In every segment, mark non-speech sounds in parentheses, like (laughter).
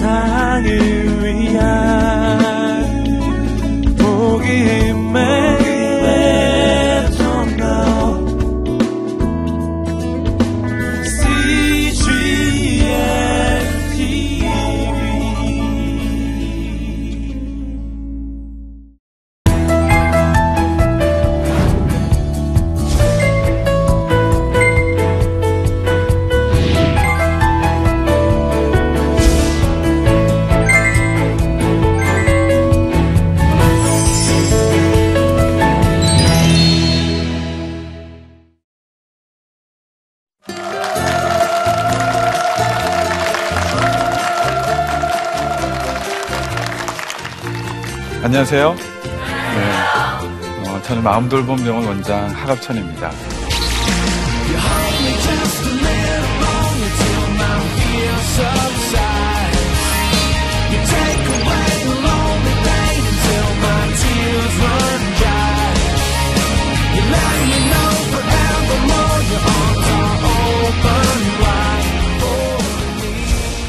세상을 안녕하세요. 네. 어, 저는 마음돌봄병원 원장 하갑천입니다.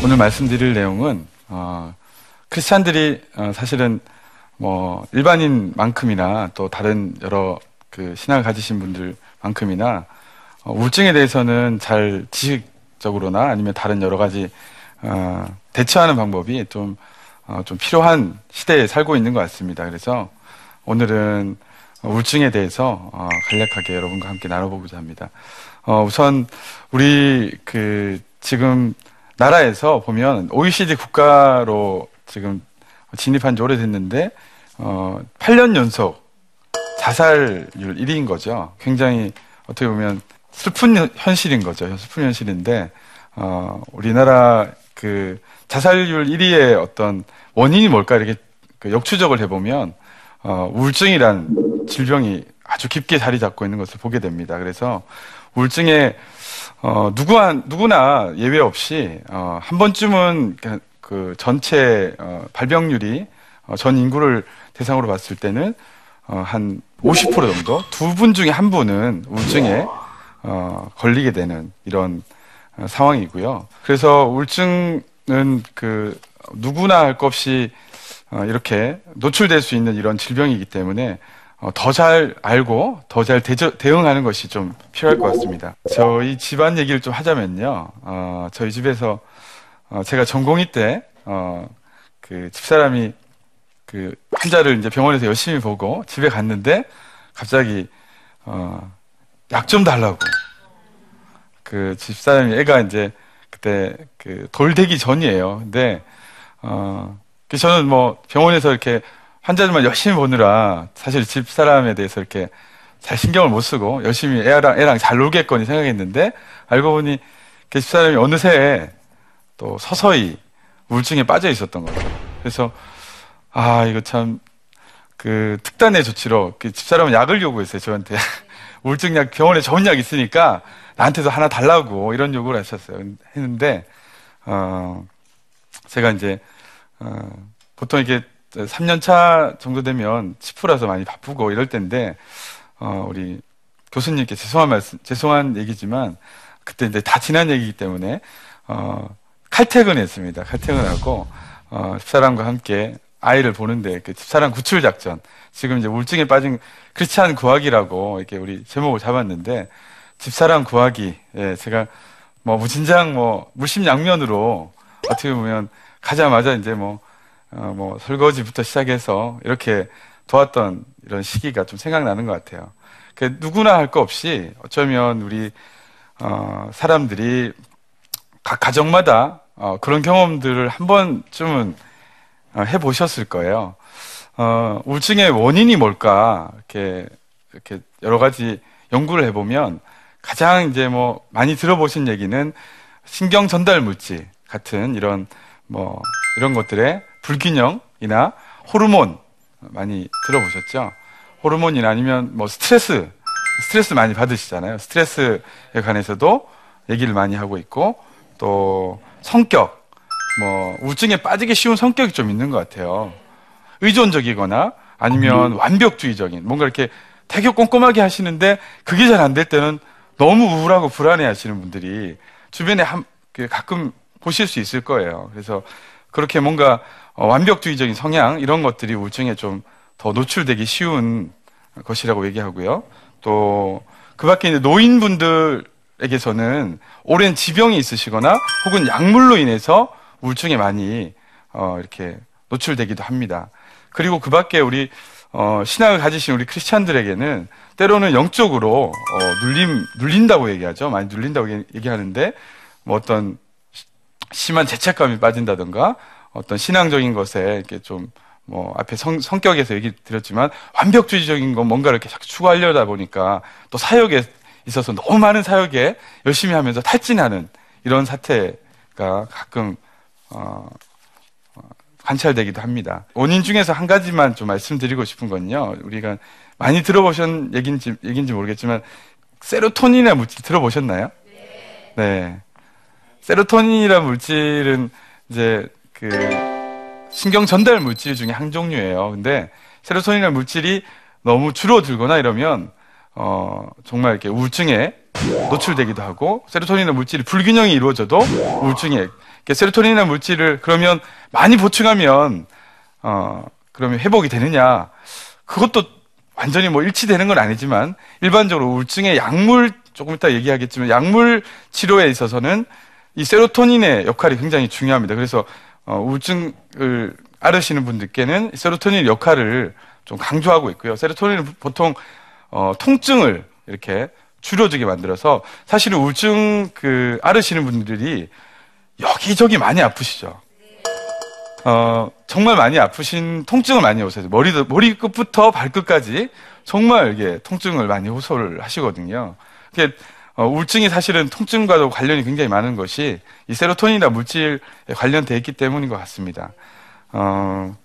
오늘 말씀드릴 내용은 어, 크리스찬들이 어, 사실은 뭐 일반인만큼이나 또 다른 여러 그 신앙을 가지신 분들만큼이나 어, 우울증에 대해서는 잘 지식적으로나 아니면 다른 여러 가지 어, 대처하는 방법이 좀, 어, 좀 필요한 시대에 살고 있는 것 같습니다. 그래서 오늘은 우울증에 대해서 어, 간략하게 여러분과 함께 나눠보고자 합니다. 어, 우선 우리 그 지금 나라에서 보면 OECD 국가로 지금 진입한 지 오래됐는데 어, 8년 연속 자살률 1위인 거죠. 굉장히 어떻게 보면 슬픈 현실인 거죠. 슬픈 현실인데 어, 우리나라 그 자살률 1위의 어떤 원인이 뭘까 이렇게 그 역추적을 해보면 어, 우울증이란 질병이 아주 깊게 자리 잡고 있는 것을 보게 됩니다. 그래서 우울증에 어, 누구한, 누구나 예외 없이 어, 한 번쯤은 그, 그 전체 어, 발병률이 어, 전 인구를 대상으로 봤을 때는 어, 한 50% 정도 두 분 중에 한 분은 우울증에 어, 걸리게 되는 이런 어, 상황이고요. 그래서 우울증은 그 누구나 할 것 없이 어, 이렇게 노출될 수 있는 이런 질병이기 때문에 어, 더 잘 알고 더 잘 대응하는 것이 좀 필요할 것 같습니다. 저희 집안 얘기를 좀 하자면요. 어, 저희 집에서 어, 제가 전공의 때, 어, 그 집사람이 그 환자를 이제 병원에서 열심히 보고 집에 갔는데 갑자기 어, 약 좀 달라고 그 집사람이 애가 이제 그때 그 돌되기 전이에요. 근데 어, 그 저는 뭐 병원에서 이렇게 환자들만 열심히 보느라 사실 집사람에 대해서 이렇게 잘 신경을 못 쓰고 열심히 애랑 애랑 잘 놀겠거니 생각했는데 알고 보니 그 집사람이 어느새 또 서서히 우울증에 빠져 있었던 거예요. 그래서 아, 이거 참, 그, 특단의 조치로, 그 집사람은 약을 요구했어요, 저한테. (laughs) 우울증 약, 병원에 좋은 약 있으니까, 나한테도 하나 달라고, 이런 요구를 하셨어요. 했는데, 어, 제가 이제, 어, 보통 이게 3년 차 정도 되면 치프라서 많이 바쁘고 이럴 때인데, 어, 우리 교수님께 죄송한 말씀, 죄송한 얘기지만, 그때 이제 다 지난 얘기이기 때문에, 어, 칼퇴근했습니다. 칼퇴근하고, 어, 집사람과 함께 아이를 보는데 그 집사람 구출 작전 지금 이제 우울증에 빠진 크리스찬 구하기라고 이렇게 우리 제목을 잡았는데 집사람 구하기 예 제가 뭐 무진장 뭐 물심양면으로 어떻게 보면 가자마자 이제 뭐, 어, 뭐 설거지부터 시작해서 이렇게 도왔던 이런 시기가 좀 생각나는 것 같아요. 그 누구나 할 거 없이 어쩌면 우리 어, 사람들이 각 가정마다 어, 그런 경험들을 한 번쯤은 어, 해보셨을 거예요. 어, 우울증의 원인이 뭘까 이렇게 이렇게 여러 가지 연구를 해보면 가장 이제 뭐 많이 들어보신 얘기는 신경 전달 물질 같은 이런 뭐 이런 것들의 불균형이나 호르몬 많이 들어보셨죠? 호르몬이나 아니면 뭐 스트레스 스트레스 많이 받으시잖아요. 스트레스에 관해서도 얘기를 많이 하고 있고 또 성격 뭐 우울증에 빠지기 쉬운 성격이 좀 있는 것 같아요. 의존적이거나 아니면 완벽주의적인 뭔가 이렇게 되게 꼼꼼하게 하시는데 그게 잘 안 될 때는 너무 우울하고 불안해 하시는 분들이 주변에 한, 그 가끔 보실 수 있을 거예요. 그래서 그렇게 뭔가 어, 완벽주의적인 성향 이런 것들이 우울증에 좀 더 노출되기 쉬운 것이라고 얘기하고요. 또 그 밖에 이제 노인분들 에게서는 오랜 지병이 있으시거나 혹은 약물로 인해서 우울증에 많이 어, 이렇게 노출되기도 합니다. 그리고 그 밖에 우리 어, 신앙을 가지신 우리 크리스찬들에게는 때로는 영적으로 어, 눌림 눌린다고 얘기하죠. 많이 눌린다고 얘기하는데 뭐 어떤 심한 죄책감이 빠진다든가 어떤 신앙적인 것에 이렇게 좀 뭐 앞에 성, 성격에서 얘기 드렸지만 완벽주의적인 건 뭔가를 이렇게 추구하려다 보니까 또 사역에 있어서 너무 많은 사역에 열심히 하면서 탈진하는 이런 사태가 가끔 어, 어, 관찰되기도 합니다. 원인 중에서 한 가지만 좀 말씀드리고 싶은 건요. 우리가 많이 들어보신 얘기인지, 얘기인지 모르겠지만 세로토닌이라는 물질 들어보셨나요? 네. 네. 세로토닌이라는 물질은 이제 그 신경 전달 물질 중에 한 종류예요. 근데 세로토닌이라는 물질이 너무 줄어들거나 이러면 어 정말 이렇게 우울증에 노출되기도 하고 세로토닌이라는 물질이 불균형이 이루어져도 우울증에 세로토닌이라는 물질을 그러면 많이 보충하면 어 그러면 회복이 되느냐? 그것도 완전히 뭐 일치되는 건 아니지만 일반적으로 우울증의 약물 조금 이따 얘기하겠지만 약물 치료에 있어서는 이 세로토닌의 역할이 굉장히 중요합니다. 그래서 어, 우울증을 앓으시는 분들께는 세로토닌 역할을 좀 강조하고 있고요. 세로토닌은 보통 어, 통증을 이렇게 줄여주게 만들어서 사실은 우울증 그 앓으시는 분들이 여기저기 많이 아프시죠. 어, 정말 많이 아프신 통증을 많이 오세요. 머리 머리 끝부터 발끝까지 정말 이게 통증을 많이 호소를 하시거든요. 그게 어, 우울증이 사실은 통증과도 관련이 굉장히 많은 것이 이 세로토닌이나 물질에 관련돼 있기 때문인 것 같습니다. 어,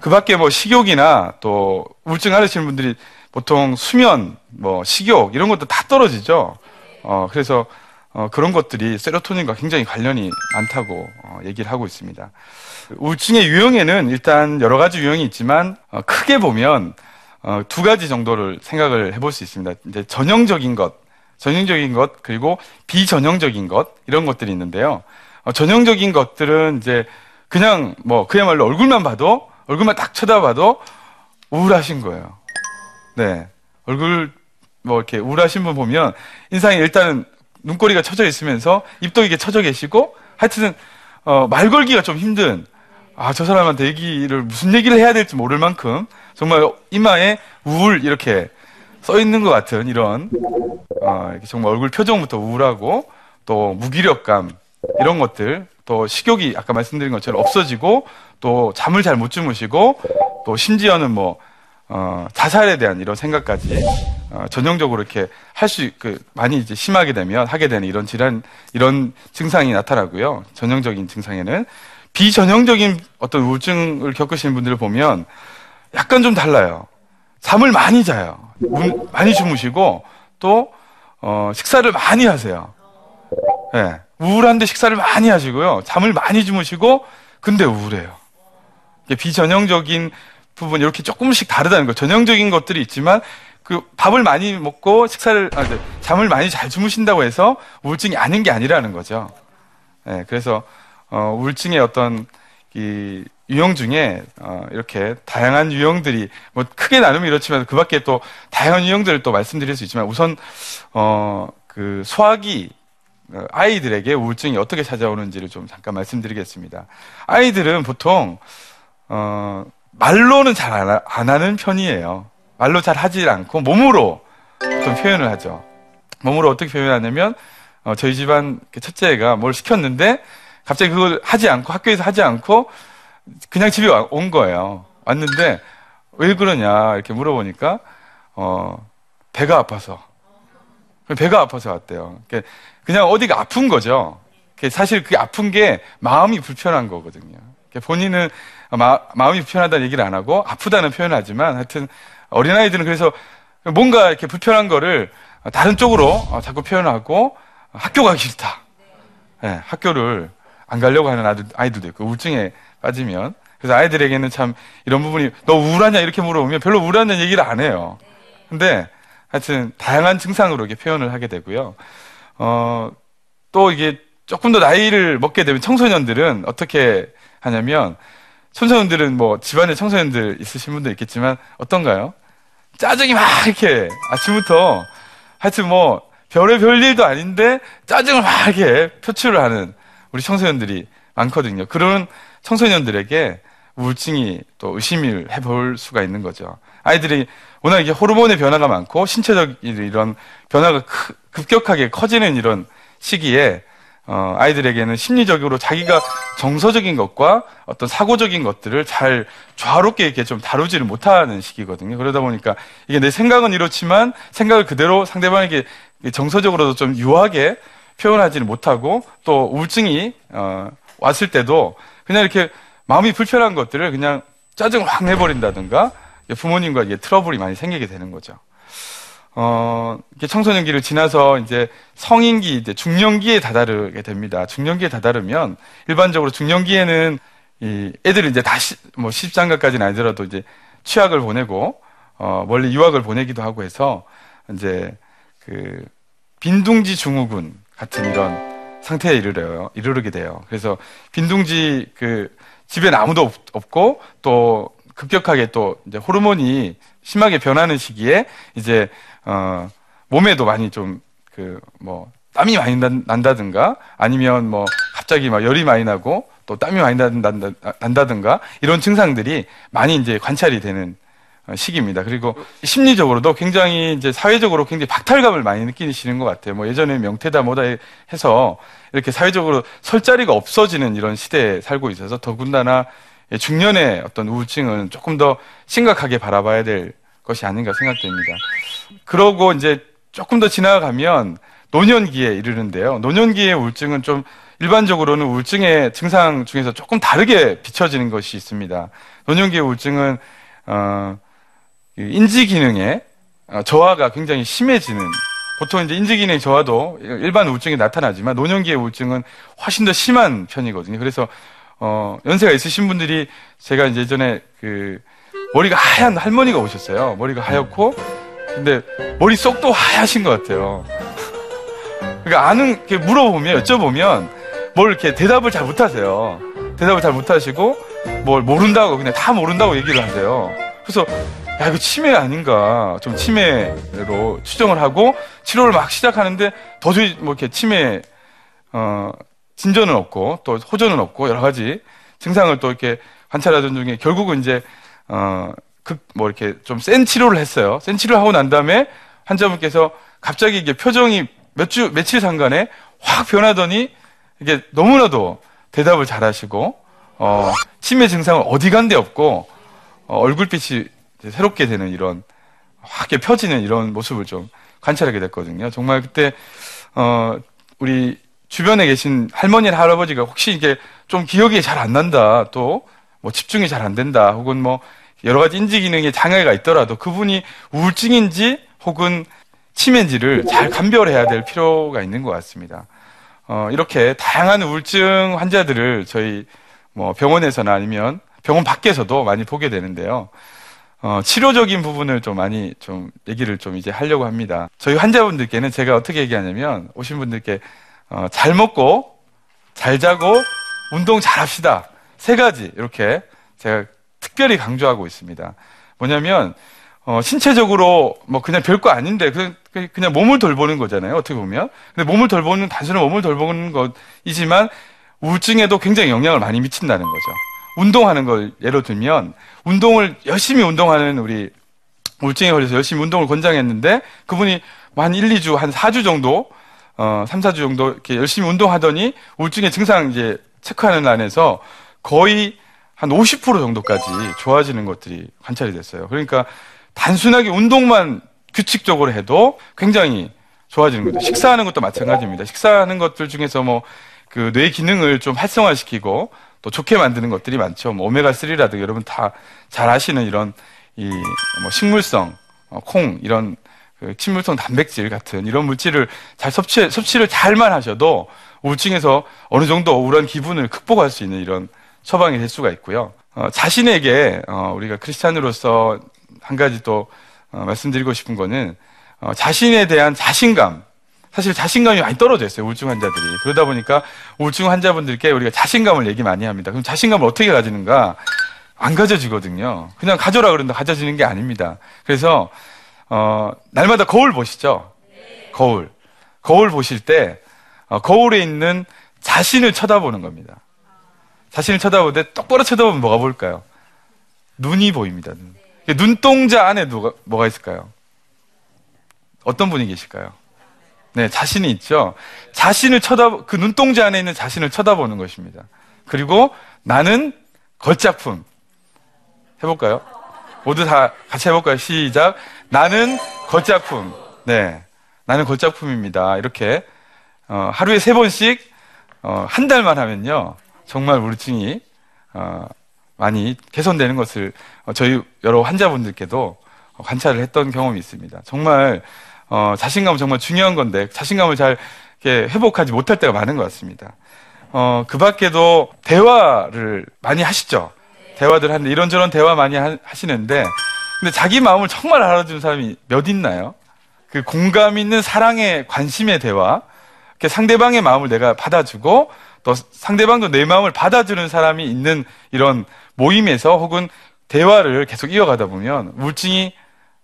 그 밖에 뭐 식욕이나 또 우울증 앓으시는 분들이 보통 수면, 뭐 식욕 이런 것도 다 떨어지죠. 어, 그래서 어, 그런 것들이 세로토닌과 굉장히 관련이 많다고 어, 얘기를 하고 있습니다. 우울증의 유형에는 일단 여러 가지 유형이 있지만 어, 크게 보면 어, 두 가지 정도를 생각을 해볼 수 있습니다. 이제 전형적인 것, 전형적인 것 그리고 비전형적인 것 이런 것들이 있는데요. 어, 전형적인 것들은 이제 그냥 뭐 그야말로 얼굴만 봐도 얼굴만 딱 쳐다봐도 우울하신 거예요. 네, 얼굴 뭐 이렇게 우울하신 분 보면 인상이 일단은 눈꼬리가 쳐져 있으면서 입도 이게 쳐져 계시고 하여튼 어, 말 걸기가 좀 힘든 아 저 사람한테 얘기를 무슨 얘기를 해야 될지 모를 만큼 정말 이마에 우울 이렇게 써 있는 것 같은 이런 어, 정말 얼굴 표정부터 우울하고 또 무기력감 이런 것들 또 식욕이 아까 말씀드린 것처럼 없어지고 또 잠을 잘 못 주무시고 또 심지어는 뭐 어, 자살에 대한 이런 생각까지 어, 전형적으로 이렇게 할 수 그 많이 이제 심하게 되면 하게 되는 이런 질환 이런 증상이 나타나고요. 전형적인 증상에는 비전형적인 어떤 우울증을 겪으시는 분들을 보면 약간 좀 달라요. 잠을 많이 자요. 문, 많이 주무시고 또 어, 식사를 많이 하세요. 네. 우울한데 식사를 많이 하시고요. 잠을 많이 주무시고 근데 우울해요. 비전형적인 부분 이렇게 조금씩 다르다는 거. 전형적인 것들이 있지만 그 밥을 많이 먹고 식사를 아, 네, 잠을 많이 잘 주무신다고 해서 우울증이 아닌 게 아니라는 거죠. 네, 그래서 어, 우울증의 어떤 이 유형 중에 어, 이렇게 다양한 유형들이 뭐 크게 나누면 이렇지만 그밖에 또 다양한 유형들을 또 말씀드릴 수 있지만 우선 어, 그 소화기 어, 아이들에게 우울증이 어떻게 찾아오는지를 좀 잠깐 말씀드리겠습니다. 아이들은 보통 어, 말로는 잘 안 하는 편이에요. 말로 잘 하지 않고 몸으로 좀 표현을 하죠. 몸으로 어떻게 표현하냐면 어, 저희 집안 그 첫째가 뭘 시켰는데 갑자기 그걸 하지 않고 학교에서 하지 않고 그냥 집에 온 거예요. 왔는데 왜 그러냐 이렇게 물어보니까 어, 배가 아파서 배가 아파서 왔대요. 그냥 어디가 아픈 거죠. 사실 그게 아픈 게 마음이 불편한 거거든요. 본인은 마, 마음이 불편하다는 얘기를 안 하고 아프다는 표현을 하지만 하여튼 어린아이들은 그래서 뭔가 이렇게 불편한 거를 다른 쪽으로 어, 자꾸 표현하고 학교 가기 싫다. 네, 학교를 안 가려고 하는 아이들, 아이들도 있고 우울증에 빠지면 그래서 아이들에게는 참 이런 부분이 너 우울하냐 이렇게 물어보면 별로 우울하냐는 얘기를 안 해요. 근데 하여튼 다양한 증상으로 이렇게 표현을 하게 되고요. 어, 또 이게 조금 더 나이를 먹게 되면 청소년들은 어떻게 하냐면 청소년들은 뭐 집안에 청소년들 있으신 분도 있겠지만 어떤가요? 짜증이 막 이렇게 아침부터 하여튼 뭐 별의 별일도 아닌데 짜증을 막 이렇게 표출을 하는 우리 청소년들이 많거든요. 그런 청소년들에게 우울증이 또 의심을 해볼 수가 있는 거죠. 아이들이 워낙 이게 호르몬의 변화가 많고 신체적 이런 변화가 급격하게 커지는 이런 시기에 어, 아이들에게는 심리적으로 자기가 정서적인 것과 어떤 사고적인 것들을 잘 좌롭게 이렇게 좀 다루지를 못하는 시기거든요. 그러다 보니까 이게 내 생각은 이렇지만 생각을 그대로 상대방에게 정서적으로도 좀 유하게 표현하지는 못하고 또 우울증이 어, 왔을 때도 그냥 이렇게 마음이 불편한 것들을 그냥 짜증을 확 내버린다든가 부모님과 이게 트러블이 많이 생기게 되는 거죠. 어, 청소년기를 지나서 이제 성인기, 이제 중년기에 다다르게 됩니다. 중년기에 다다르면 일반적으로 중년기에는 이 애들이 이제 다시 뭐 시집장가까지는 아니더라도 이제 취학을 보내고 어, 멀리 유학을 보내기도 하고 해서 이제 그 빈둥지 증후군 같은 이런 상태에 이르러요. 이르르게 돼요. 그래서 빈둥지 그 집에는 아무도 없, 고또 급격하게 또 이제 호르몬이 심하게 변하는 시기에 이제 어 몸에도 많이 좀 그 뭐 땀이 많이 난 다든가 아니면 뭐 갑자기 막 열이 많이 나고 또 땀이 많이 난다, 난다든가 이런 증상들이 많이 이제 관찰이 되는 어, 시기입니다. 그리고 심리적으로도 굉장히 이제 사회적으로 굉장히 박탈감을 많이 느끼시는 것 같아요. 뭐 예전에 명태다 뭐다 해서 이렇게 사회적으로 설 자리가 없어지는 이런 시대에 살고 있어서 더군다나 중년의 어떤 우울증은 조금 더 심각하게 바라봐야 될 것이 아닌가 생각됩니다. 그러고 이제 조금 더 지나가면 노년기에 이르는데요. 노년기의 우울증은 좀 일반적으로는 우울증의 증상 중에서 조금 다르게 비춰지는 것이 있습니다. 노년기의 우울증은 어, 인지 기능의 어, 저하가 굉장히 심해지는 보통 이제 인지 기능 저하도 일반 우울증이 나타나지만 노년기의 우울증은 훨씬 더 심한 편이거든요. 그래서 어, 연세가 있으신 분들이 제가 이제 예전에 그 머리가 하얀 할머니가 오셨어요. 머리가 하얗고 근데 머리 속도 하얗신 것 같아요. 그러니까 아는 이렇게 물어보면 여쭤보면 뭘 이렇게 대답을 잘 못하세요. 대답을 잘 못하시고 뭘 모른다고 그냥 다 모른다고 얘기를 하세요. 그래서 야, 이거 치매 아닌가. 좀 치매로 추정을 하고 치료를 막 시작하는데 도저히 뭐 이렇게 치매, 어, 진전은 없고 또 호전은 없고 여러 가지 증상을 또 이렇게 관찰하던 중에 결국은 이제, 어, 그, 뭐 이렇게 좀 센 치료를 했어요. 센 치료를 하고 난 다음에 환자분께서 갑자기 이게 표정이 몇 주, 며칠 상간에 확 변하더니 이게 너무나도 대답을 잘 하시고, 어, 치매 증상은 어디 간 데 없고, 어, 얼굴빛이 새롭게 되는 이런 확게 펴지는 이런 모습을 좀 관찰하게 됐거든요. 정말 그때 어 우리 주변에 계신 할머니나 할아버지가 혹시 이게 좀 기억이 잘 안 난다, 또 뭐 집중이 잘 안 된다, 혹은 뭐 여러 가지 인지 기능에 장애가 있더라도 그분이 우울증인지 혹은 치매인지를 잘 감별해야 될 필요가 있는 것 같습니다. 어, 이렇게 다양한 우울증 환자들을 저희 뭐 병원에서나 아니면 병원 밖에서도 많이 보게 되는데요. 어, 치료적인 부분을 좀 많이 좀 얘기를 좀 이제 하려고 합니다. 저희 환자분들께는 제가 어떻게 얘기하냐면 오신 분들께 어, 잘 먹고 잘 자고 운동 잘 합시다. 세 가지 이렇게 제가 특별히 강조하고 있습니다. 뭐냐면 어, 신체적으로 뭐 그냥 별거 아닌데 그냥, 그냥 몸을 돌보는 거잖아요. 어떻게 보면. 근데 몸을 돌보는 단순한 몸을 돌보는 것이지만 우울증에도 굉장히 영향을 많이 미친다는 거죠. 운동하는 걸 예로 들면 운동을 열심히 운동하는 우리 우울증에 걸려서 열심히 운동을 권장했는데 그분이 한 1, 2주, 한 4주 정도, 어, 3, 4주 정도 이렇게 열심히 운동하더니 우울증의 증상 이제 체크하는 안에서 거의 한 50% 정도까지 좋아지는 것들이 관찰이 됐어요. 그러니까 단순하게 운동만 규칙적으로 해도 굉장히 좋아지는 거죠. 식사하는 것도 마찬가지입니다. 식사하는 것들 중에서 뭐 그 뇌 기능을 좀 활성화시키고 또 좋게 만드는 것들이 많죠. 뭐 오메가 3라든가 여러분 다 잘 아시는 이런 이 뭐 식물성, 어, 콩, 이런 그 식물성 단백질 같은 이런 물질을 잘 섭취, 섭취를 잘만 하셔도 우울증에서 어느 정도 우울한 기분을 극복할 수 있는 이런 처방이 될 수가 있고요. 어, 자신에게 어, 우리가 크리스찬으로서 한 가지 또 어, 말씀드리고 싶은 거는 어, 자신에 대한 자신감, 사실 자신감이 많이 떨어져 있어요. 우울증 환자들이. 그러다 보니까 우울증 환자분들께 우리가 자신감을 얘기 많이 합니다. 그럼 자신감을 어떻게 가지는가? 안 가져지거든요. 그냥 가져라 그런다 가져지는 게 아닙니다. 그래서 어, 날마다 거울 보시죠. 거울. 거울 보실 때 어, 거울에 있는 자신을 쳐다보는 겁니다. 자신을 쳐다보는데 똑바로 쳐다보면 뭐가 보일까요? 눈이 보입니다. 눈. 눈동자 안에 누가, 뭐가 있을까요? 어떤 분이 계실까요? 네, 자신이 있죠. 자신을 쳐다 그 눈동자 안에 있는 자신을 쳐다보는 것입니다. 그리고 나는 걸작품 해볼까요? 모두 다 같이 해볼까요? 시작. 나는 걸작품. 네, 나는 걸작품입니다. 이렇게 어, 하루에 세 번씩 어, 한 달만 하면요, 정말 우울증이 어, 많이 개선되는 것을 어, 저희 여러 환자분들께도 관찰을 했던 경험이 있습니다. 정말 어, 자신감은 정말 중요한 건데 자신감을 잘 회복하지 못할 때가 많은 것 같습니다. 어, 그 밖에도 대화를 많이 하시죠. 대화들 하는데 이런저런 대화 많이 하, 시는데 근데 자기 마음을 정말 알아주는 사람이 몇 있나요? 그 공감 있는 사랑의 관심의 대화, 상대방의 마음을 내가 받아주고 또 상대방도 내 마음을 받아주는 사람이 있는 이런 모임에서 혹은 대화를 계속 이어가다 보면 우울증이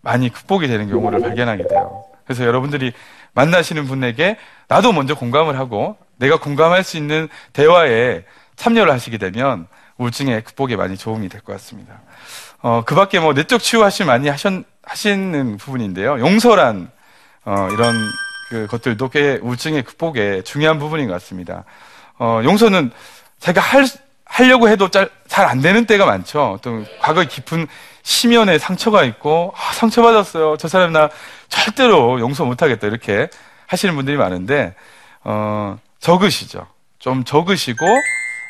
많이 극복이 되는 경우를 발견하게 돼요. 그래서 여러분들이 만나시는 분에게 나도 먼저 공감을 하고 내가 공감할 수 있는 대화에 참여를 하시게 되면 우울증의 극복에 많이 도움이 될 것 같습니다. 어, 그 밖에 뭐 내적 치유하시 많이 하셨, 하시는 부분인데요. 용서란, 어, 이런 그 것들도 꽤 우울증의 극복에 중요한 부분인 것 같습니다. 어, 용서는 제가 할, 하려고 해도 잘 안 되는 때가 많죠. 또 과거에 깊은 심연에 상처가 있고, 아, 상처받았어요. 저 사람 나 절대로 용서 못하겠다. 이렇게 하시는 분들이 많은데, 어, 적으시죠. 좀 적으시고,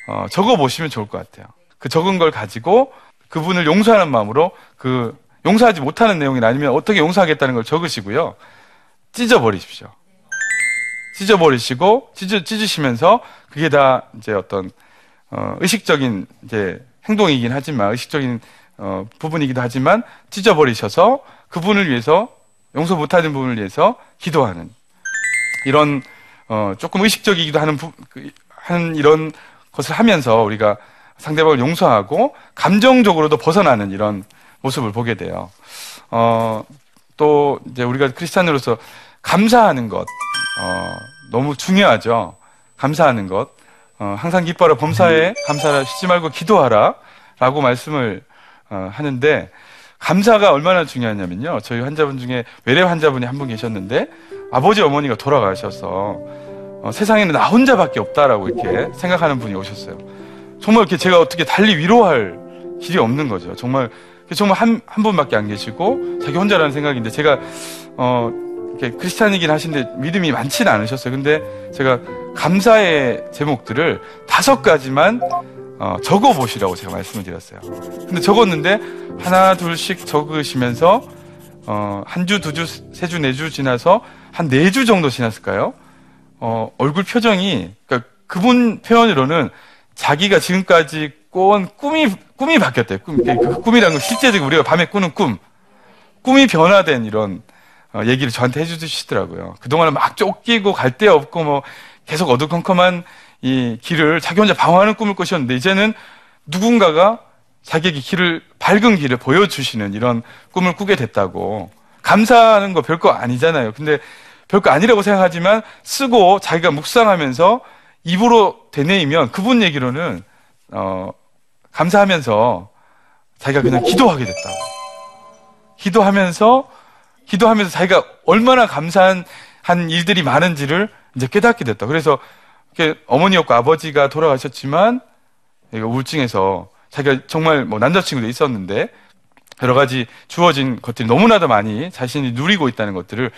어, 적어 보시면 좋을 것 같아요. 그 적은 걸 가지고 그분을 용서하는 마음으로 그 용서하지 못하는 내용이나 아니면 어떻게 용서하겠다는 걸 적으시고요. 찢어버리십시오. 찢어버리시고, 찢어, 찢으시면서 그게 다 이제 어떤, 어, 의식적인 이제 행동이긴 하지만, 의식적인 어, 부분이기도 하지만 찢어버리셔서 그분을 위해서 용서 못하는 부분을 위해서 기도하는 이런 어, 조금 의식적이기도 하는 부, 그, 한 이런 것을 하면서 우리가 상대방을 용서하고 감정적으로도 벗어나는 이런 모습을 보게 돼요. 어, 또 이제 우리가 크리스찬으로서 감사하는 것 어, 너무 중요하죠. 감사하는 것 어, 항상 기뻐라 범사에 감사라 쉬지 말고 기도하라 라고 말씀을 어, 하는데 감사가 얼마나 중요하냐면요. 저희 환자분 중에 외래 환자분이 한 분 계셨는데 아버지 어머니가 돌아가셔서 어, 세상에는 나 혼자밖에 없다라고 이렇게 생각하는 분이 오셨어요. 정말 이렇게 제가 어떻게 달리 위로할 길이 없는 거죠. 정말 정말 한, 한 분밖에 안 계시고 자기 혼자라는 생각인데 제가 어 이렇게 크리스찬이긴 하신데 믿음이 많지는 않으셨어요. 근데 제가 감사의 제목들을 다섯 가지만 어, 적어 보시라고 제가 말씀을 드렸어요. 근데 적었는데 하나 둘씩 적으시면서 어, 한 주, 두 주, 세 주, 네 주 지나서 한 네 주 정도 지났을까요? 어, 얼굴 표정이 그러니까 그분 표현으로는 자기가 지금까지 꿔온 꿈이 꿈이 바뀌었대요. 꿈, 그 꿈이라는 건 실제적으로 우리가 밤에 꾸는 꿈, 꿈이 변화된 이런 어, 얘기를 저한테 해주시더라고요. 그동안은 막 쫓기고 갈 데 없고 뭐 계속 어두컴컴한 이 길을 자기 혼자 방황하는 꿈을 꾸셨는데 이제는 누군가가 자기에게 길을 밝은 길을 보여주시는 이런 꿈을 꾸게 됐다고 감사하는 거 별거 아니잖아요. 근데 별거 아니라고 생각하지만 쓰고 자기가 묵상하면서 입으로 되뇌이면 그분 얘기로는 어 감사하면서 자기가 그냥 기도하게 됐다고. 기도하면서 기도하면서 자기가 얼마나 감사한 한 일들이 많은지를 이제 깨닫게 됐다. 그래서 어머니였고 아버지가 돌아가셨지만 우울증에서 자기가 정말 뭐 남자친구도 있었는데 여러 가지 주어진 것들이 너무나도 많이 자신이 누리고 있다는 것들을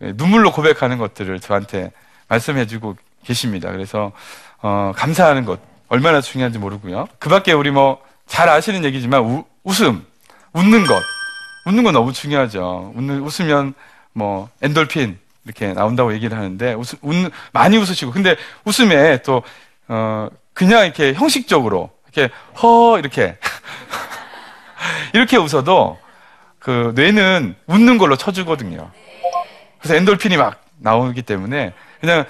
눈물로 고백하는 것들을 저한테 말씀해주고 계십니다. 그래서 어, 감사하는 것 얼마나 중요한지 모르고요. 그밖에 우리 뭐 잘 아시는 얘기지만 우, 웃음, 웃는 것, 웃는 건 너무 중요하죠. 웃는 웃으면 뭐 엔돌핀 이렇게 나온다고 얘기를 하는데 웃, 웃 많이 웃으시고 근데 웃음에 또 어, 그냥 이렇게 형식적으로 이렇게 허 이렇게 (laughs) 이렇게 웃어도 그 뇌는 웃는 걸로 쳐주거든요. 그래서 엔돌핀이 막 나오기 때문에 그냥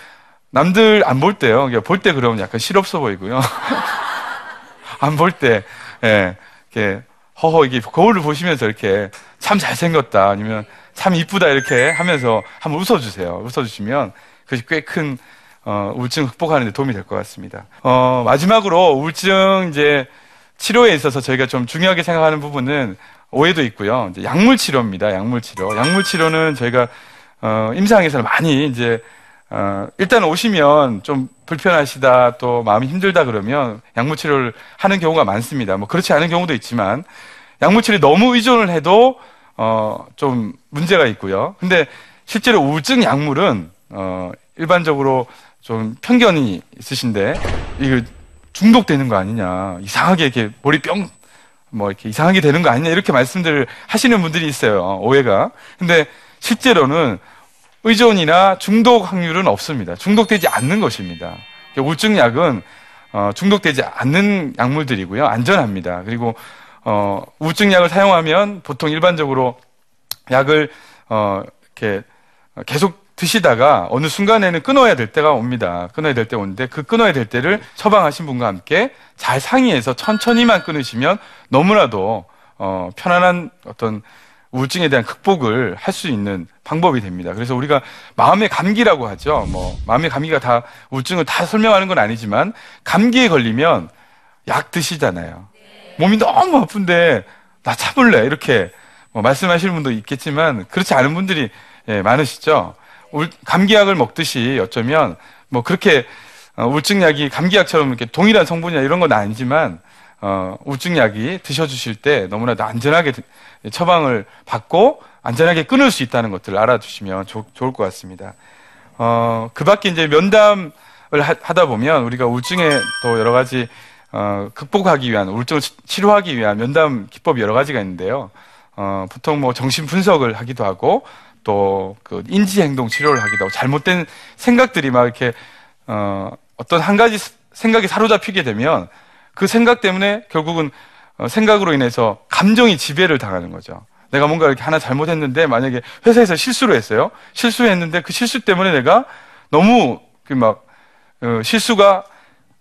남들 안 볼 때요. 볼때 그러면 약간 실없어 보이고요. (laughs) 안 볼 때, 예, 이렇게 허허 이게 거울을 보시면서 이렇게 참 잘생겼다 아니면 참 이쁘다 이렇게 하면서 한번 웃어주세요. 웃어주시면 그것이 꽤큰 어, 우울증 극복하는 데 도움이 될 것 같습니다. 어, 마지막으로 우울증 이제 치료에 있어서 저희가 좀 중요하게 생각하는 부분은 오해도 있고요. 이제 약물 치료입니다. 약물 치료. 약물 치료는 저희가 어, 임상에서는 많이 이제 어, 일단 오시면 좀 불편하시다 또 마음이 힘들다 그러면 약물 치료를 하는 경우가 많습니다. 뭐 그렇지 않은 경우도 있지만 약물 치료에 너무 의존을 해도 어, 좀 문제가 있고요. 근데 실제로 우울증 약물은 어, 일반적으로 좀 편견이 있으신데 이거 중독되는 거 아니냐. 이상하게 이렇게 머리 뿅 뭐 이렇게 이상하게 되는 거 아니냐. 이렇게 말씀들을 하시는 분들이 있어요. 오해가. 근데 실제로는 의존이나 중독 확률은 없습니다. 중독되지 않는 것입니다. 우울증 약은 어, 중독되지 않는 약물들이고요. 안전합니다. 그리고 어, 우울증 약을 사용하면 보통 일반적으로 약을 어, 이렇게 계속 드시다가 어느 순간에는 끊어야 될 때가 옵니다. 끊어야 될 때 오는데 그 끊어야 될 때를 처방하신 분과 함께 잘 상의해서 천천히만 끊으시면 너무나도 어, 편안한 어떤 우울증에 대한 극복을 할 수 있는 방법이 됩니다. 그래서 우리가 마음의 감기라고 하죠. 뭐 마음의 감기가 다 우울증을 다 설명하는 건 아니지만 감기에 걸리면 약 드시잖아요. 몸이 너무 아픈데 나 참을래 이렇게 뭐 말씀하시는 분도 있겠지만 그렇지 않은 분들이 예, 많으시죠. 감기약을 먹듯이 어쩌면 뭐 그렇게 어, 우울증약이 감기약처럼 이렇게 동일한 성분이나 이런 건 아니지만 어, 우울증약이 드셔주실 때 너무나도 안전하게 처방을 받고 안전하게 끊을 수 있다는 것들을 알아두시면 조, 좋을 것 같습니다. 어, 그 밖에 이제 면담을 하, 다 보면 우리가 우울증에 또 여러 가지 어, 극복하기 위한 우울증을 치료하기 위한 면담 기법이 여러 가지가 있는데요. 어, 보통 뭐 정신 분석을 하기도 하고 또 그 인지 행동 치료를 하기도 하고 잘못된 생각들이 막 이렇게 어 어떤 한 가지 생각이 사로잡히게 되면 그 생각 때문에 결국은 어 생각으로 인해서 감정이 지배를 당하는 거죠. 내가 뭔가 이렇게 하나 잘못했는데 만약에 회사에서 실수를 했어요. 실수했는데 그 실수 때문에 내가 너무 그막 어 실수가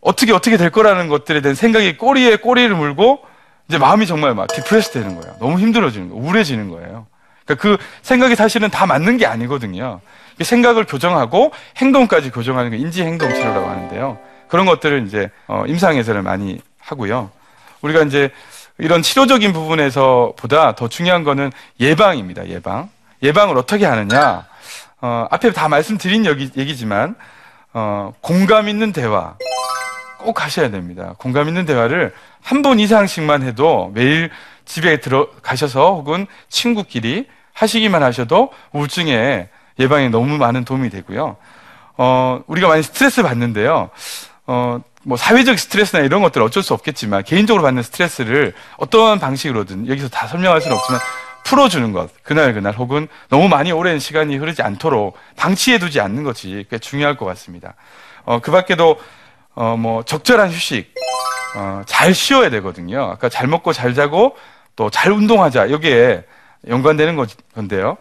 어떻게 어떻게 될 거라는 것들에 대한 생각이 꼬리에 꼬리를 물고 이제 마음이 정말 막 디프레스 되는 거예요. 너무 힘들어지는 거예요. 우울해지는 거예요. 그러니까 그 생각이 사실은 다 맞는 게 아니거든요. 생각을 교정하고 행동까지 교정하는 게 인지 행동 치료라고 하는데요. 그런 것들을 이제 어, 임상에서는 많이 하고요. 우리가 이제 이런 치료적인 부분에서 보다 더 중요한 거는 예방입니다. 예방. 예방을 어떻게 하느냐. 어, 앞에 다 말씀드린 얘기, 얘기지만 어, 공감 있는 대화 꼭 하셔야 됩니다. 공감 있는 대화를 한 번 이상씩만 해도 매일 집에 들어가셔서 혹은 친구끼리 하시기만 하셔도 우울증에 예방에 너무 많은 도움이 되고요. 어, 우리가 많이 스트레스 받는데요. 어, 뭐 사회적 스트레스나 이런 것들 어쩔 수 없겠지만 개인적으로 받는 스트레스를 어떠한 방식으로든 여기서 다 설명할 수는 없지만 풀어주는 것 그날 그날 혹은 너무 많이 오랜 시간이 흐르지 않도록 방치해두지 않는 것이 꽤 중요할 것 같습니다. 어, 그 밖에도 어, 뭐 적절한 휴식 어, 잘 쉬어야 되거든요. 아까 잘 먹고 잘 자고 또 잘 운동하자 여기에 연관되는 건데요.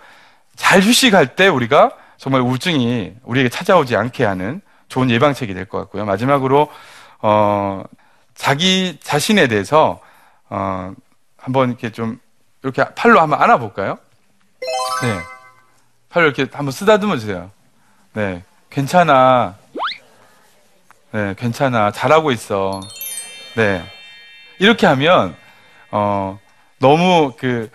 잘 휴식할 때 우리가 정말 우울증이 우리에게 찾아오지 않게 하는 좋은 예방책이 될 것 같고요. 마지막으로 어, 자기 자신에 대해서 어, 한번 이렇게 좀 이렇게 팔로 한번 안아볼까요? 네, 팔로 이렇게 한번 쓰다듬어 주세요. 네, 괜찮아. 네, 괜찮아. 잘하고 있어. 네, 이렇게 하면 어, 너무 그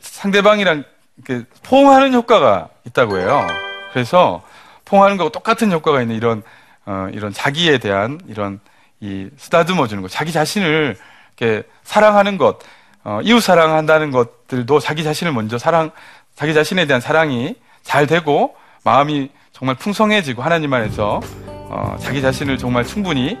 상대방이랑 그 포옹하는 효과가 있다고 해요. 그래서 포옹하는 거하고 똑같은 효과가 있는 이런 어, 이런 자기에 대한 이런 이 쓰다듬어 주는 것, 자기 자신을 이렇게 사랑하는 것, 어, 이웃 사랑한다는 것들도 자기 자신을 먼저 사랑, 자기 자신에 대한 사랑이 잘 되고 마음이 정말 풍성해지고 하나님 안에서 어, 자기 자신을 정말 충분히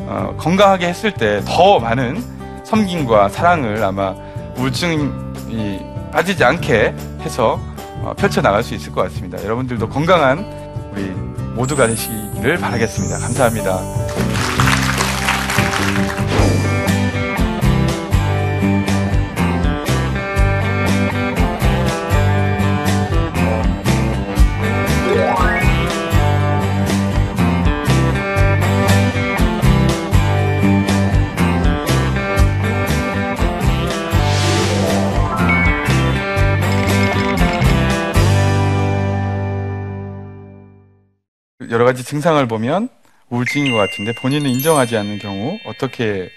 어, 건강하게 했을 때 더 많은 섬김과 사랑을 아마 우울증이 빠지지 않게 해서 어, 펼쳐나갈 수 있을 것 같습니다. 여러분들도 건강한 우리 모두가 되시기를 바라겠습니다. 감사합니다. 가지 증상을 보면 우울증인 것 같은데 본인은 인정하지 않는 경우 어떻게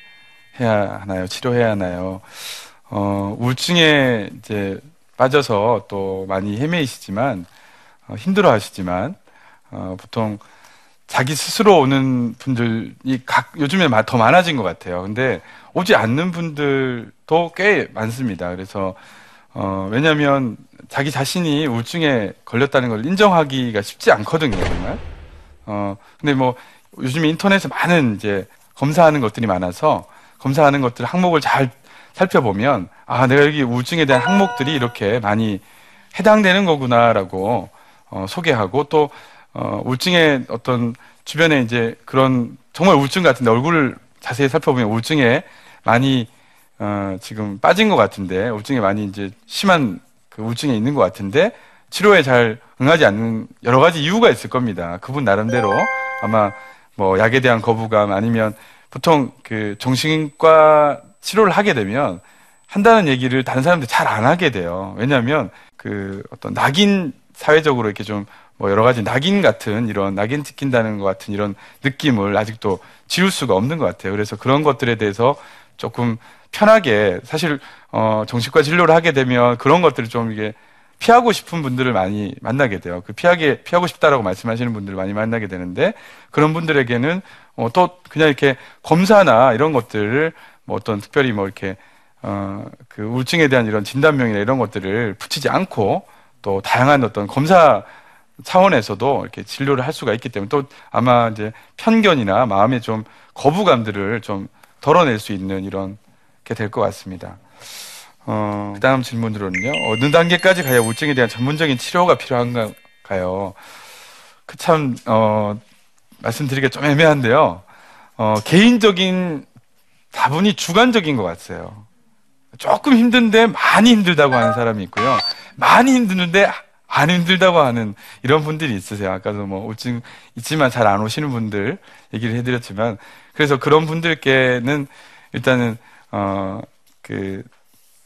해야 하나요? 치료해야 하나요? 어, 우울증에 이제 빠져서 또 많이 헤매이시지만 어, 힘들어 하시지만 어, 보통 자기 스스로 오는 분들이 각 요즘에 마- 더 많아진 것 같아요. 근데 오지 않는 분들도 꽤 많습니다. 그래서 어, 왜냐하면 자기 자신이 우울증에 걸렸다는 걸 인정하기가 쉽지 않거든요, 정말. 어, 근데 뭐 요즘 인터넷에 많은 이제 검사하는 것들이 많아서 검사하는 것들 항목을 잘 살펴보면 아, 내가 여기 우울증에 대한 항목들이 이렇게 많이 해당되는 거구나라고 어, 소개하고 또 어, 우울증의 어떤 주변에 이제 그런 정말 우울증 같은데 얼굴을 자세히 살펴보면 우울증에 많이 어, 지금 빠진 것 같은데 우울증에 많이 이제 심한 그 우울증에 있는 것 같은데 치료에 잘 응하지 않는 여러 가지 이유가 있을 겁니다. 그분 나름대로 아마 뭐 약에 대한 거부감 아니면 보통 그 정신과 치료를 하게 되면 한다는 얘기를 다른 사람들이 잘안 하게 돼요. 왜냐하면 그 어떤 낙인 사회적으로 이렇게 좀 뭐 여러 가지 낙인 같은 이런 낙인 찍힌다는 것 같은 이런 느낌을 아직도 지울 수가 없는 것 같아요. 그래서 그런 것들에 대해서 조금 편하게 사실 어 정신과 진료를 하게 되면 그런 것들을 좀 이게 피하고 싶은 분들을 많이 만나게 돼요. 그 피하게 피하고 싶다라고 말씀하시는 분들을 많이 만나게 되는데 그런 분들에게는 어, 또 그냥 이렇게 검사나 이런 것들을 뭐 어떤 특별히 뭐 이렇게 어, 그 우울증에 대한 이런 진단명이나 이런 것들을 붙이지 않고 또 다양한 어떤 검사 차원에서도 이렇게 진료를 할 수가 있기 때문에 또 아마 이제 편견이나 마음의 좀 거부감들을 좀 덜어낼 수 있는 이런 게 될 것 같습니다. 어, 그다음 질문으로는요. 어느 단계까지 가야 우울증에 대한 전문적인 치료가 필요한가요? 그 참 어, 말씀드리기가 좀 애매한데요. 어, 개인적인 다분히 주관적인 것 같아요. 조금 힘든데 많이 힘들다고 하는 사람이 있고요. 많이 힘드는데 안 힘들다고 하는 이런 분들이 있으세요. 아까도 뭐 우울증 있지만 잘 안 오시는 분들 얘기를 해드렸지만 그래서 그런 분들께는 일단은 어그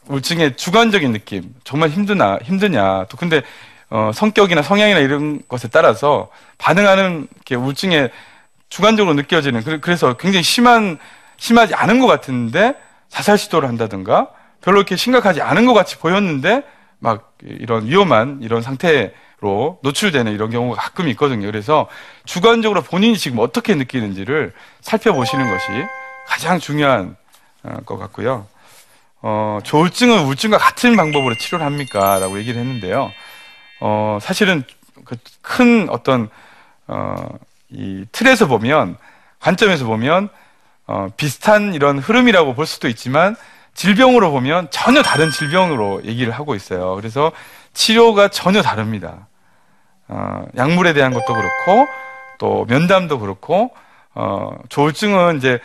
우울증의 주관적인 느낌 정말 힘드나 힘드냐 또 근데 어 성격이나 성향이나 이런 것에 따라서 반응하는 게 우울증에 주관적으로 느껴지는 그래- 그래서 굉장히 심한 심하지 않은 것 같은데 자살 시도를 한다든가 별로 이렇게 심각하지 않은 것 같이 보였는데 막 이런 위험한 이런 상태로 노출되는 이런 경우가 가끔 있거든요. 그래서 주관적으로 본인이 지금 어떻게 느끼는지를 살펴보시는 것이 가장 중요한 어, 것 같고요. 어, 조울증은 우울증과 같은 방법으로 치료를 합니까? 라고 얘기를 했는데요. 어, 사실은 그 큰 어떤, 어, 이 틀에서 보면, 관점에서 보면, 어, 비슷한 이런 흐름이라고 볼 수도 있지만, 질병으로 보면 전혀 다른 질병으로 얘기를 하고 있어요. 그래서 치료가 전혀 다릅니다. 어, 약물에 대한 것도 그렇고, 또 면담도 그렇고, 어, 조울증은 이제,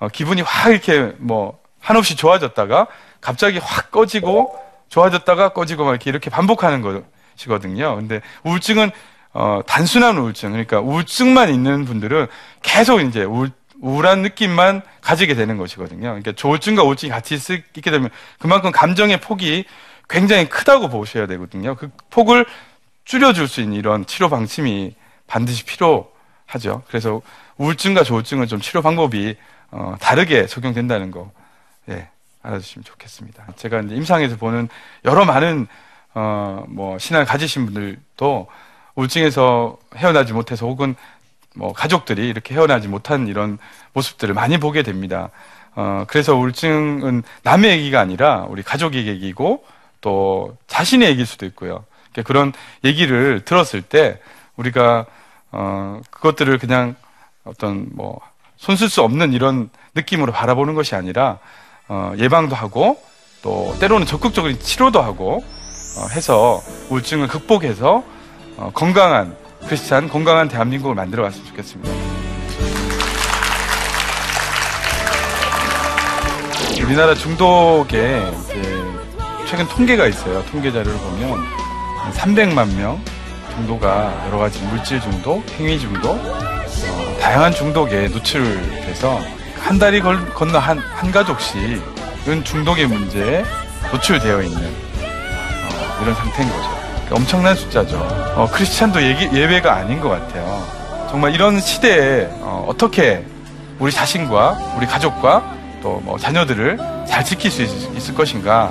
어, 기분이 확 이렇게 뭐, 한없이 좋아졌다가, 갑자기 확 꺼지고, 좋아졌다가 꺼지고 막 이렇게 이렇게 반복하는 것이거든요. 근데 우울증은, 어, 단순한 우울증, 그러니까 우울증만 있는 분들은 계속 이제 우울, 우울한 느낌만 가지게 되는 것이거든요. 그러니까 조울증과 우울증이 같이 있- 있게 되면 그만큼 감정의 폭이 굉장히 크다고 보셔야 되거든요. 그 폭을 줄여줄 수 있는 이런 치료 방침이 반드시 필요하죠. 그래서 우울증과 조울증은 좀 치료 방법이 어, 다르게 적용된다는 거, 예, 알아주시면 좋겠습니다. 제가 이제 임상에서 보는 여러 많은 어, 뭐 신앙을 가지신 분들도 우울증에서 헤어나지 못해서 혹은 뭐 가족들이 이렇게 헤어나지 못한 이런 모습들을 많이 보게 됩니다. 어, 그래서 우울증은 남의 얘기가 아니라 우리 가족의 얘기고 또 자신의 얘기일 수도 있고요. 그러니까 그런 얘기를 들었을 때 우리가 어, 그것들을 그냥 어떤 뭐 손쓸 수 없는 이런 느낌으로 바라보는 것이 아니라 어, 예방도 하고 또 때로는 적극적인 치료도 하고 어, 해서 우울증을 극복해서 어, 건강한 크리스찬 건강한 대한민국을 만들어 갔으면 좋겠습니다. 우리나라 중독에 최근 통계가 있어요. 통계 자료를 보면 300만 명 정도가 여러 가지 물질 중독, 행위 중독, 어, 다양한 중독에 노출돼서 한 달이 걸, 건너 한, 한 가족씩은 중독의 문제에 노출되어 있는 어, 이런 상태인 거죠. 엄청난 숫자죠. 어, 크리스찬도 얘기, 예외가 아닌 것 같아요. 정말 이런 시대에 어, 떻게 우리 자신과 우리 가족과 또 뭐 자녀들을 잘 지킬 수 있, 있을 것인가